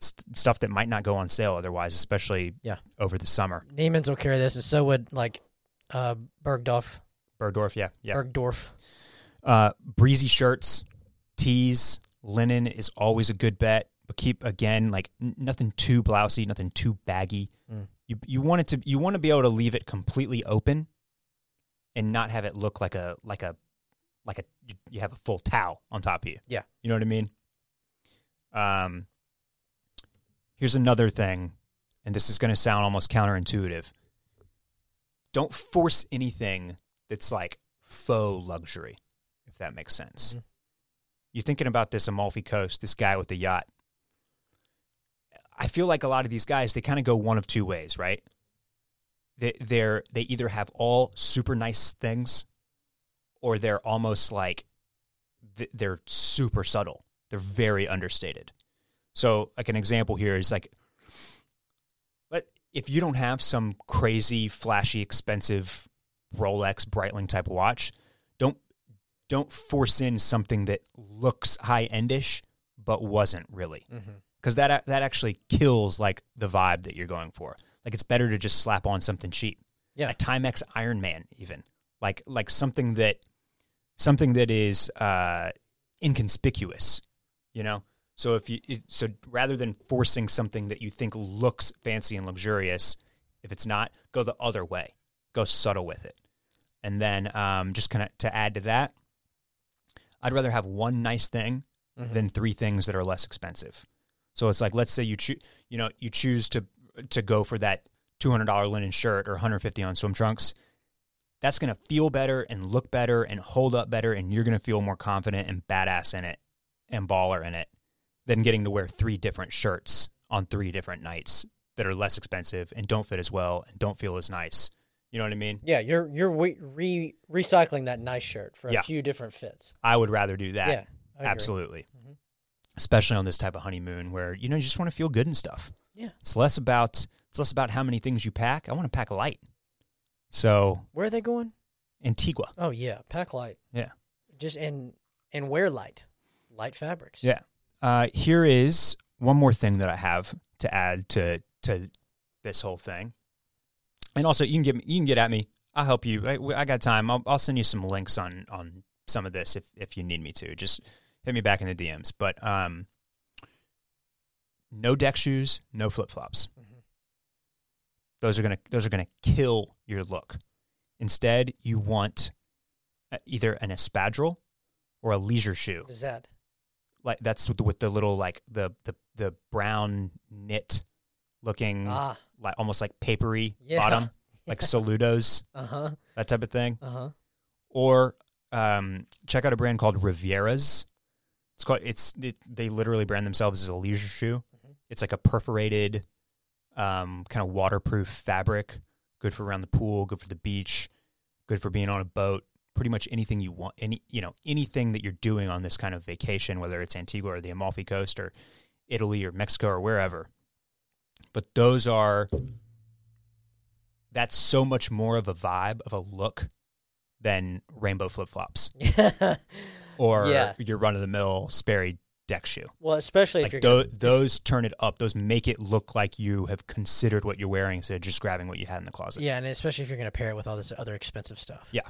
st- stuff that might not go on sale otherwise, especially Yeah. over the summer. Neiman's will carry this, and so would like uh, Bergdorf. Bergdorf, yeah, yeah. Bergdorf. Uh, breezy shirts, tees, linen is always a good bet. But keep again like n- nothing too blousy, nothing too baggy. Mm. You you want it to you want to be able to leave it completely open, and not have it look like a like a like a you, have a full towel on top of you. Yeah. you know what I mean. Um. Here's another thing, and this is going to sound almost counterintuitive. Don't force anything that's like faux luxury, if that makes sense. Mhm. You're thinking about this Amalfi Coast, this guy with the yacht. I feel like a lot of these guys, they kind of go one of two ways, right? They, they're they either have all super nice things, or they're almost like they're super subtle. They're very understated. So, like an example here is like, but if you don't have some crazy, flashy, expensive Rolex Breitling type watch, don't don't force in something that looks high endish but wasn't really Mm-hmm. because that that actually kills like the vibe that you're going for. Like it's better to just slap on something cheap. Yeah. a Timex Ironman even like like something that something that is uh, inconspicuous. You know, so if you so rather than forcing something that you think looks fancy and luxurious, if it's not, go the other way. Go subtle with it, and then um, just kind of to add to that, I'd rather have one nice thing Mhm. than three things that are less expensive. So it's like let's say you choose you know you choose to to go for that two hundred dollar linen shirt or one hundred fifty on swim trunks. That's gonna feel better and look better and hold up better, and you're gonna feel more confident and badass in it and baller in it than getting to wear three different shirts on three different nights that are less expensive and don't fit as well and don't feel as nice. You know what I mean? Yeah, you're you're re- re- recycling that nice shirt for a Yeah. few different fits. I would rather do that. yeah. Absolutely. Mhm. Especially on this type of honeymoon where you know you just want to feel good and stuff. Yeah. It's less about it's less about how many things you pack. I want to pack light. So Where are they going? Antigua. Oh yeah, pack light. Yeah. Just and and wear light, light fabrics. Yeah. Uh, here is one more thing that I have to add to to this whole thing. And also, you can get me, you can get at me. I'll help you. I, I got time. I'll, I'll send you some links on on some of this if if you need me to. Just hit me back in the DMs. But um, no deck shoes, no flip flops. Mhm. Those are gonna those are gonna kill your look. Instead, you want uh, either an espadrille or a leisure shoe. What is that? Like that's with the, with the little like the the the brown knit looking Ah, like almost like papery Yeah. bottom, like Saludos, uh huh, that type of thing. uh huh. Or um, check out a brand called Riviera's. It's called it's it, they literally brand themselves as a leisure shoe. It's like a perforated, um, kind of waterproof fabric. Good for around the pool. Good for the beach. Good for being on a boat. Pretty much anything you want. Any you know anything that you're doing on this kind of vacation, whether it's Antigua or the Amalfi Coast or Italy or Mexico or wherever. But those are that's so much more of a vibe of a look than rainbow flip flops or Yeah. your run of the mill Sperry deck shoe. well, especially Like if you're tho- those turn it up. Those make it look like you have considered what you're wearing instead of just grabbing what you had in the closet. yeah, and especially if you're going to pair it with all this other expensive stuff. Yeah.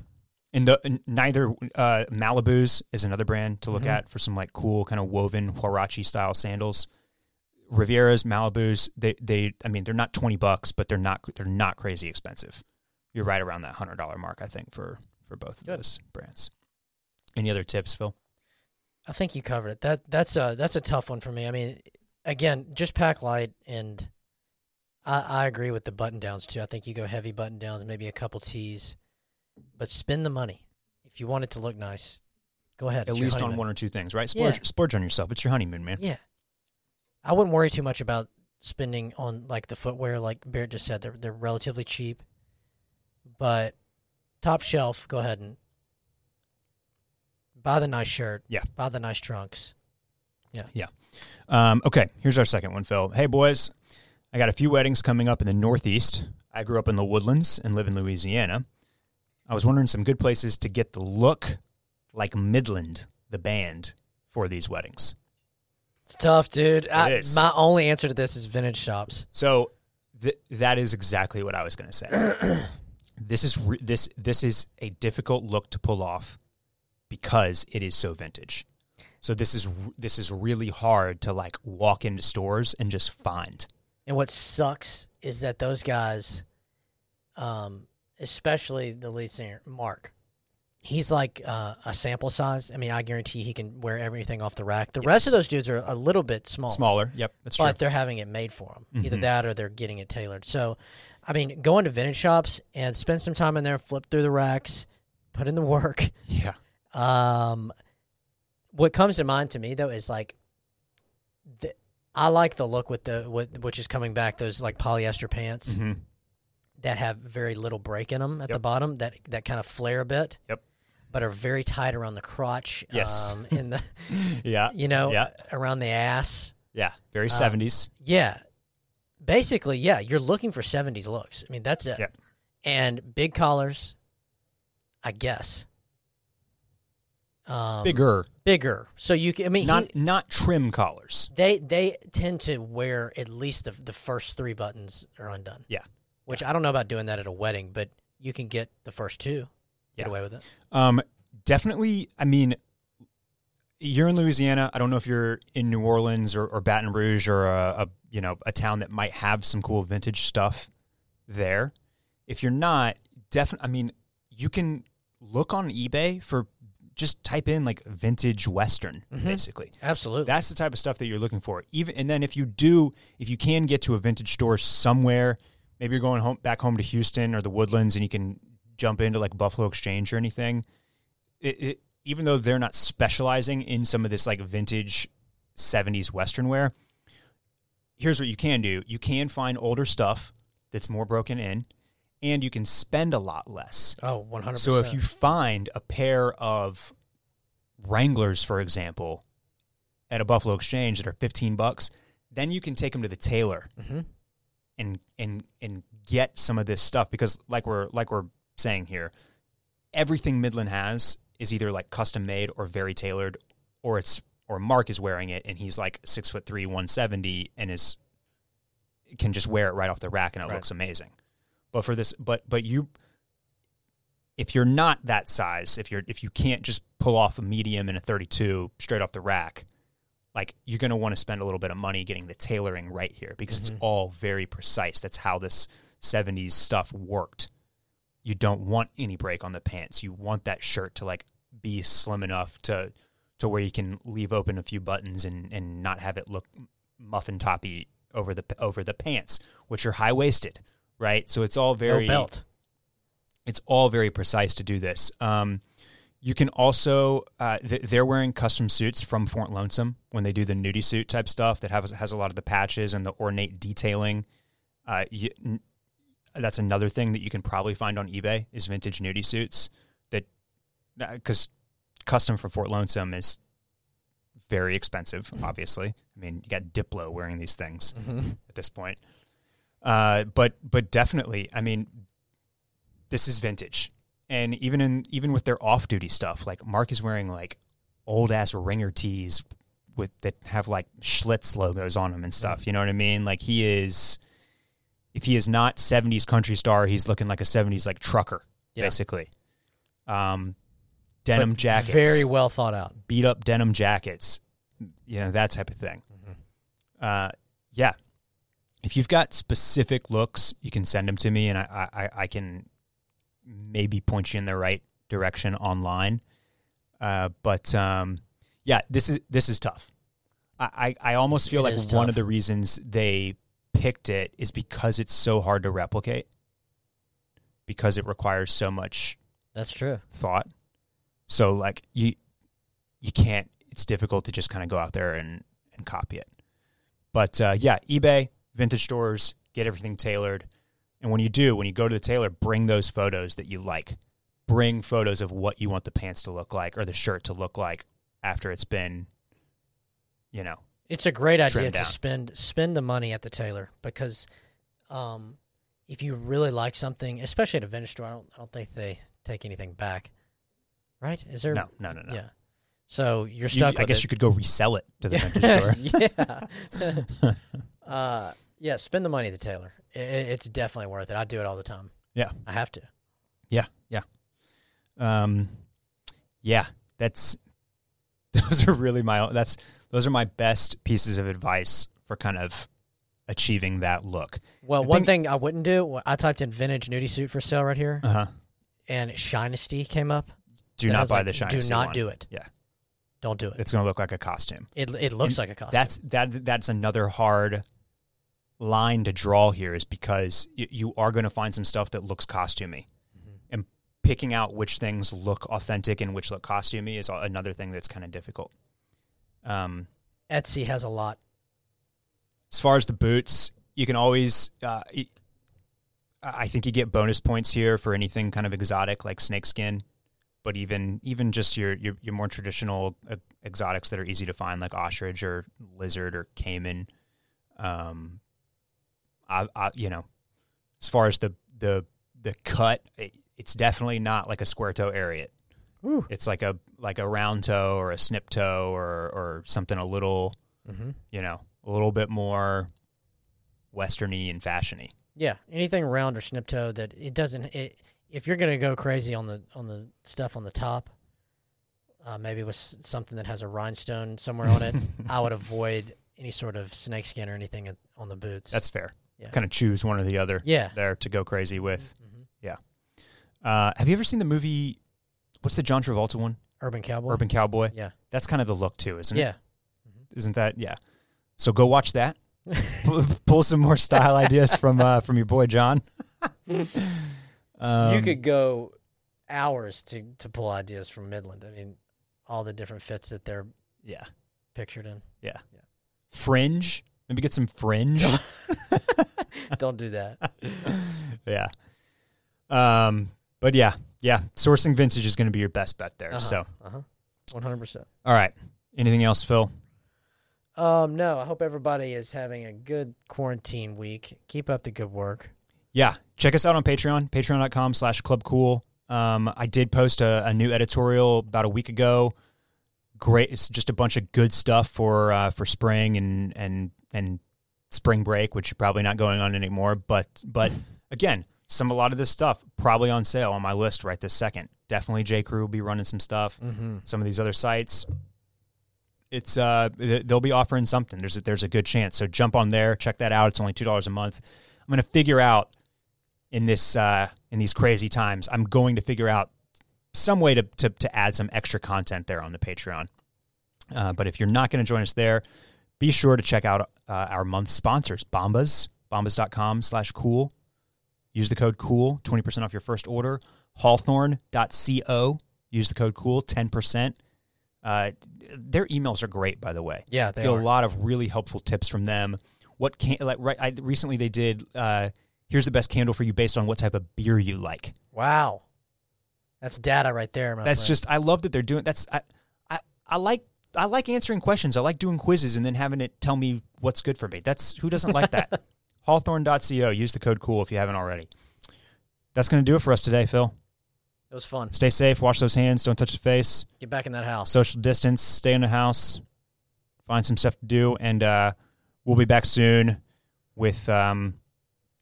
And the and neither uh, Malibu's is another brand to look Mhm. at for some like cool kind of woven Huarache style sandals. Riviera's, Malibu's, they they I mean they're not twenty bucks, but they're not they're not crazy expensive. You're right around that hundred dollar mark, I think, for for both of those brands. Any other tips, Phil? I think you covered it. That that's a that's a tough one for me. I mean, again, just pack light, and I, I agree with the button downs too. I think you go heavy button downs, maybe a couple tees, but spend the money if you want it to look nice. Go ahead. At least on one or two things, right? Splurge, Yeah. splurge on yourself. It's your honeymoon, man. Yeah, I wouldn't worry too much about spending on like the footwear. Like Barrett just said, they're they're relatively cheap, but top shelf. Go ahead and buy the nice shirt. Yeah. buy the nice trunks. Yeah. Yeah. Um, okay, here's our second one, Phil. Hey, boys, I got a few weddings coming up in the Northeast. I grew up in the woodlands and live in Louisiana. I was wondering some good places to get the look like Midland, the band, for these weddings. It's tough, dude. I, is. My only answer to this is vintage shops. So th- that is exactly what I was going to say. this is re- this this is a difficult look to pull off because it is so vintage. So this is this is really hard to like walk into stores and just find. And what sucks is that those guys, um, especially the lead singer Mark, he's like uh, a sample size. I mean, I guarantee he can wear everything off the rack. The rest of those dudes are a little bit small, Smaller. Yep, that's true. but they're having it made for them. Either Mhm. that or they're getting it tailored. So, I mean, go into vintage shops and spend some time in there, flip through the racks, put in the work. Yeah. Um, what comes to mind to me though is like, the, I like the look with the with which is coming back. Those like polyester pants hmm that have very little break in them at the bottom that that kind of flare a bit. Yep. But are very tight around the crotch. Yes. Um, in the Yeah. you know Yeah. around the ass. Yeah. Very Um, 70s. Yeah. Basically, yeah, you're looking for 70s looks. I mean, that's it. Yep. And big collars, I guess. Um, Bigger. bigger. So you can. I mean, Not he- not trim collars. they they tend to wear at least the the first three buttons are undone. Yeah. Which I don't know about doing that at a wedding, but you can get the first two. Get Yeah. away with it. Um, definitely. I mean, you're in Louisiana. I don't know if you're in New Orleans or, or Baton Rouge or a, a you know a town that might have some cool vintage stuff there. If you're not, definitely. I mean, you can look on eBay for just type in like vintage Western, Mhm. basically. Absolutely. That's the type of stuff that you're looking for. Even and then if you do, if you can get to a vintage store somewhere, maybe you're going home back home to Houston or the Woodlands, and you can jump into like Buffalo Exchange or anything. It, it, even though they're not specializing in some of this like vintage '70s Western wear, here's what you can do: you can find older stuff that's more broken in, and you can spend a lot less. oh, one hundred So if you find a pair of Wranglers, for example, at a Buffalo Exchange that are fifteen bucks, then you can take them to the tailor hmm and and and get some of this stuff because, like we're like we're saying here, everything Midland has is either like custom made or very tailored, or it's or Mark is wearing it and he's like six foot three, one seventy, and is can just wear it right off the rack and it Right. looks amazing. But for this, but but you, if you're not that size, if you're if you can't just pull off a medium and a thirty two straight off the rack, like you're going to want to spend a little bit of money getting the tailoring right here because it's mm-hmm. all very precise. That's how this 70s stuff worked. You don't want any break on the pants. You want that shirt to like be slim enough to to where you can leave open a few buttons and and not have it look muffin toppy over the over the pants, which are high waisted, right? So it's all very no belt. it's all very precise to do this. Um, you can also uh, th- they're wearing custom suits from Fort Lonesome when they do the nudie suit type stuff that has has a lot of the patches and the ornate detailing. Uh, you, n- that's another thing that you can probably find on eBay is vintage nudie suits that because custom from Fort Lonesome is very expensive. Obviously, I mean you got Diplo wearing these things at this point. Uh, but but definitely, I mean, this is vintage, and even in even with their off duty stuff, like Mark is wearing like old ass ringer tees with that have like Schlitz logos on them and stuff. You know what I mean? Like he is, if he is not '70s country star, he's looking like a '70s like trucker, Yeah. basically. Um, denim But jackets, Very well thought out. beat up denim jackets, you know, that type of thing. Uh, yeah. If you've got specific looks, you can send them to me and I, I, I can maybe point you in the right direction online. Uh, but um, yeah, this is this is tough. I, I, I almost feel It like one of the reasons they picked it is because it's so hard to replicate. Because it requires so much That's true. thought. So like you you can't it's difficult to just kind of go out there and and copy it. But uh, yeah, eBay, vintage stores, get everything tailored. And when you do, when you go to the tailor, bring those photos that you like. Bring photos of what you want the pants to look like or the shirt to look like after it's been you know. It's a great idea Trimmed to spend spend the money at the tailor because um, if you really like something, especially at a vintage store, I don't I don't think they take anything back. Right? Is there No, no, no, no. Yeah. So you're You- stuck. I guess it. you could go resell it to the vintage store. yeah. uh, yeah. Spend the money at the tailor. I- I it's definitely worth it. I do it all the time. Yeah. I have to. Yeah, yeah. Um yeah, that's those are really my that's those are my best pieces of advice for kind of achieving that look. Well, I one think- thing I wouldn't do. I typed in vintage nudie suit for sale right here, Uh-huh. and Shinesty came up. Do not buy like, the shiny Do not one. do it. Yeah. Don't do it. It's going to look like a costume. It it looks And like a costume. That's that that's another hard line to draw here is because y- you are going to find some stuff that looks costumey. Mm-hmm. And picking out which things look authentic and which look costumey is another thing that's kind of difficult. Um Etsy has a lot. as far as the boots, you can always. Uh, I think you get bonus points here for anything kind of exotic like snakeskin, but even even just your your, your more traditional uh, exotics that are easy to find like ostrich or lizard or caiman. Um, I, I you know, as far as the the the cut, it, it's definitely not like a square toe Ariat. Whew. It's like a like a round toe or a snip toe or or something a little Mm-hmm. you know, a little bit more westerny and fashiony. Yeah, anything round or snip toe that it doesn't. It, if you're gonna go crazy on the on the stuff on the top, uh, maybe with something that has a rhinestone somewhere on it, I would avoid any sort of snakeskin or anything on the boots. That's fair. Yeah. Kind of choose one or the other yeah. there to go crazy with. Mhm. Yeah. Uh, have you ever seen the movie? What's the John Travolta one? Urban cowboy. Urban Cowboy. Yeah. That's kind of the look too, isn't it? Yeah. Isn't that? Yeah. So go watch that. pull, pull some more style ideas from uh, from your boy John. um, you could go hours to to pull ideas from Midland. I mean, all the different fits that they're yeah pictured in. Yeah. yeah. Fringe. Maybe get some fringe. Don't do that. yeah. Um, but yeah, yeah, sourcing vintage is going to be your best bet there. So, uh huh, one hundred percent. all right. Anything else, Phil? Um, no, I hope everybody is having a good quarantine week. Keep up the good work. Yeah, check us out on Patreon, patreon.com slash club cool. Um, I did post a, a new editorial about a week ago. Great. It's just a bunch of good stuff for, uh, for spring and, and, and spring break, which are probably not going on anymore. But, but again, some, a lot of this stuff probably on sale on my list right this second. Definitely J Crew will be running some stuff. Mm-hmm. some of these other sites. it's uh they'll be offering something. There's a, there's a good chance. So jump on there, check that out. It's only two dollars a month. I'm gonna figure out in this uh, in these crazy times. I'm going to figure out some way to to, to add some extra content there on the Patreon. Uh, but if you're not going to join us there, be sure to check out uh, our month sponsors, Bombas, bombas.com slash cool. Use the code cool, 20% off your first order. Hawthorne.co, use the code cool, 10%. Uh, their emails are great, by the way. Yeah, they Get a lot of really helpful tips from them. What can like right? I, recently they did. Uh, here's the best candle for you based on what type of beer you like. Wow, that's data right there, That's friend. just I love that they're doing. That's I, I I like I like answering questions. I like doing quizzes and then having it tell me what's good for me. That's who doesn't like that. Hawthorne.co. Use the code cool if you haven't already. That's going to do it for us today, Phil. it was fun. Stay safe. Wash those hands. Don't touch the face. Get back in that house. Social distance. Stay in the house. Find some stuff to do, and uh, we'll be back soon with um,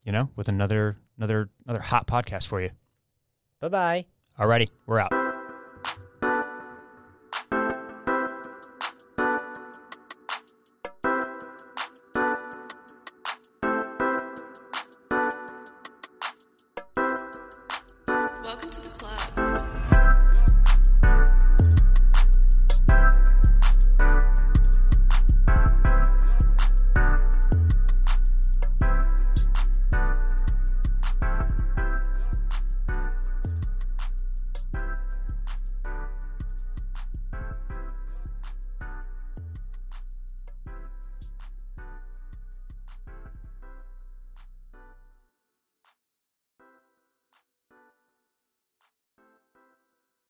you know, with another another another hot podcast for you. bye bye. Alrighty, we're out.